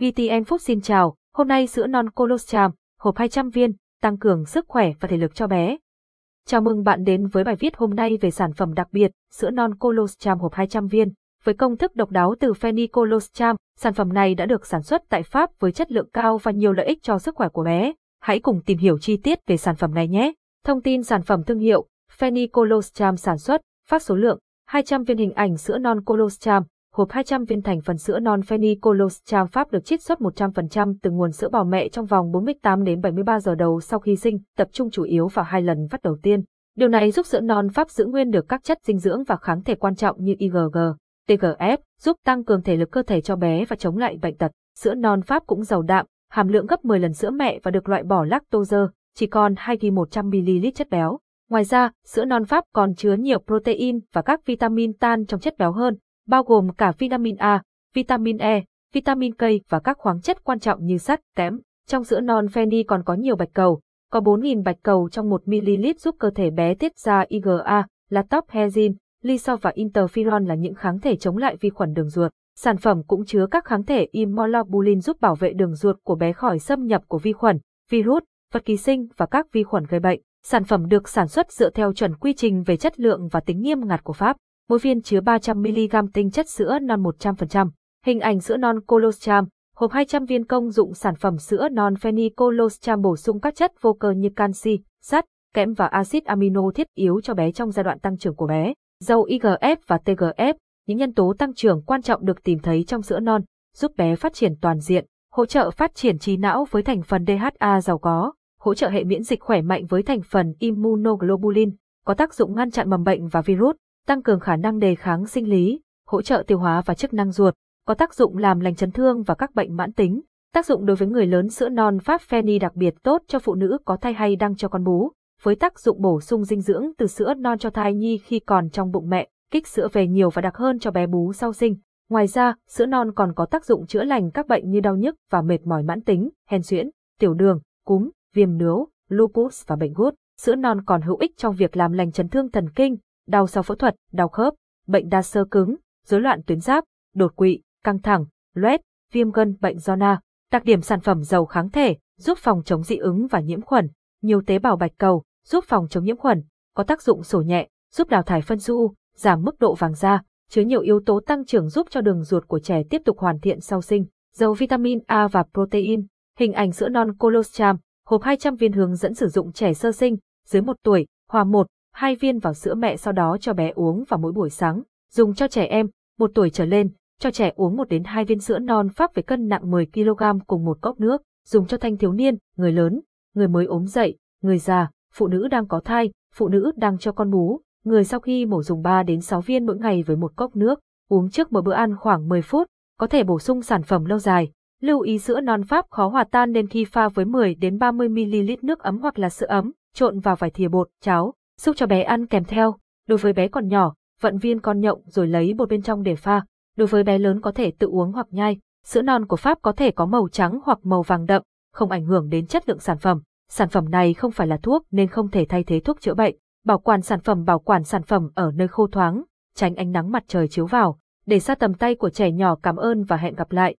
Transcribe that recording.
VTN Food xin chào, hôm nay sữa non Colostrum, hộp 200 viên, tăng cường sức khỏe và thể lực cho bé. Chào mừng bạn đến với bài viết hôm nay về sản phẩm đặc biệt, sữa non Colostrum hộp 200 viên. Với công thức độc đáo từ Feni Colostrum, sản phẩm này đã được sản xuất tại Pháp với chất lượng cao và nhiều lợi ích cho sức khỏe của bé. Hãy cùng tìm hiểu chi tiết về sản phẩm này nhé. Thông tin sản phẩm thương hiệu, Feni Colostrum sản xuất, phát số lượng, 200 viên hình ảnh sữa non Colostrum, hộp 200 viên thành phần sữa non Fanny Colostrum Pháp được chiết xuất 100% từ nguồn sữa bò mẹ trong vòng 48 đến 73 giờ đầu sau khi sinh, tập trung chủ yếu vào hai lần vắt đầu tiên. Điều này giúp sữa non Pháp giữ nguyên được các chất dinh dưỡng và kháng thể quan trọng như IgG, TGF, giúp tăng cường thể lực cơ thể cho bé và chống lại bệnh tật. Sữa non Pháp cũng giàu đạm, hàm lượng gấp 10 lần sữa mẹ và được loại bỏ lactose, chỉ còn 2 ghi 100ml chất béo. Ngoài ra, sữa non Pháp còn chứa nhiều protein và các vitamin tan trong chất béo hơn, bao gồm cả vitamin A, vitamin E, vitamin K và các khoáng chất quan trọng như sắt, kẽm. Trong sữa non Fanny còn có nhiều bạch cầu, có 4.000 bạch cầu trong 1ml giúp cơ thể bé tiết ra IgA, là top hezin, lyso và interferon là những kháng thể chống lại vi khuẩn đường ruột. Sản phẩm cũng chứa các kháng thể immunoglobulin giúp bảo vệ đường ruột của bé khỏi xâm nhập của vi khuẩn, virus, vật ký sinh và các vi khuẩn gây bệnh. Sản phẩm được sản xuất dựa theo chuẩn quy trình về chất lượng và tính nghiêm ngặt của Pháp. Mỗi viên chứa 300mg tinh chất sữa non 100%. Hình ảnh sữa non colostrum, hộp 200 viên công dụng sản phẩm sữa non Fanny bổ sung các chất vô cơ như canxi, sắt, kẽm và axit amino thiết yếu cho bé trong giai đoạn tăng trưởng của bé. Dầu IGF và TGF, những nhân tố tăng trưởng quan trọng được tìm thấy trong sữa non, giúp bé phát triển toàn diện, hỗ trợ phát triển trí não với thành phần DHA giàu có, hỗ trợ hệ miễn dịch khỏe mạnh với thành phần immunoglobulin, có tác dụng ngăn chặn mầm bệnh và virus, tăng cường khả năng đề kháng sinh lý, hỗ trợ tiêu hóa và chức năng ruột, có tác dụng làm lành chấn thương và các bệnh mãn tính. Tác dụng đối với người lớn sữa non Pháp Feni đặc biệt tốt cho phụ nữ có thai hay đang cho con bú, với tác dụng bổ sung dinh dưỡng từ sữa non cho thai nhi khi còn trong bụng mẹ, kích sữa về nhiều và đặc hơn cho bé bú sau sinh. Ngoài ra, sữa non còn có tác dụng chữa lành các bệnh như đau nhức và mệt mỏi mãn tính, hen suyễn, tiểu đường, cúm, viêm nướu, lupus và bệnh gút. Sữa non còn hữu ích trong việc làm lành chấn thương thần kinh, đau sau phẫu thuật, đau khớp, bệnh đa sơ cứng, rối loạn tuyến giáp, đột quỵ, căng thẳng, loét, viêm gân, bệnh do na. Đặc điểm sản phẩm giàu kháng thể, giúp phòng chống dị ứng và nhiễm khuẩn, nhiều tế bào bạch cầu, giúp phòng chống nhiễm khuẩn, có tác dụng sổ nhẹ, giúp đào thải phân du, giảm mức độ vàng da, chứa nhiều yếu tố tăng trưởng giúp cho đường ruột của trẻ tiếp tục hoàn thiện sau sinh, giàu vitamin A và protein. Hình ảnh sữa non colostrum, hộp 200 viên hướng dẫn sử dụng trẻ sơ sinh, dưới 1 tuổi, hòa 1, hai viên vào sữa mẹ sau đó cho bé uống vào mỗi buổi sáng. Dùng cho trẻ em, một tuổi trở lên, cho trẻ uống 1 đến 2 viên sữa non Pháp với cân nặng 10 kg cùng một cốc nước. Dùng cho thanh thiếu niên, người lớn, người mới ốm dậy, người già, phụ nữ đang có thai, phụ nữ đang cho con bú, người sau khi mổ dùng 3 đến 6 viên mỗi ngày với một cốc nước, uống trước mỗi bữa ăn khoảng 10 phút, có thể bổ sung sản phẩm lâu dài. Lưu ý sữa non Pháp khó hòa tan nên khi pha với 10 đến 30 ml nước ấm hoặc là sữa ấm, trộn vào vài thìa bột, cháo, xúc cho bé ăn kèm theo. Đối với bé còn nhỏ, vận viên con nhộng rồi lấy bột bên trong để pha. Đối với bé lớn có thể tự uống hoặc nhai. Sữa non của Pháp có thể có màu trắng hoặc màu vàng đậm, không ảnh hưởng đến chất lượng sản phẩm. Sản phẩm này không phải là thuốc nên không thể thay thế thuốc chữa bệnh. Bảo quản sản phẩm bảo quản sản phẩm ở nơi khô thoáng, tránh ánh nắng mặt trời chiếu vào. Để xa tầm tay của trẻ nhỏ cảm ơn và hẹn gặp lại.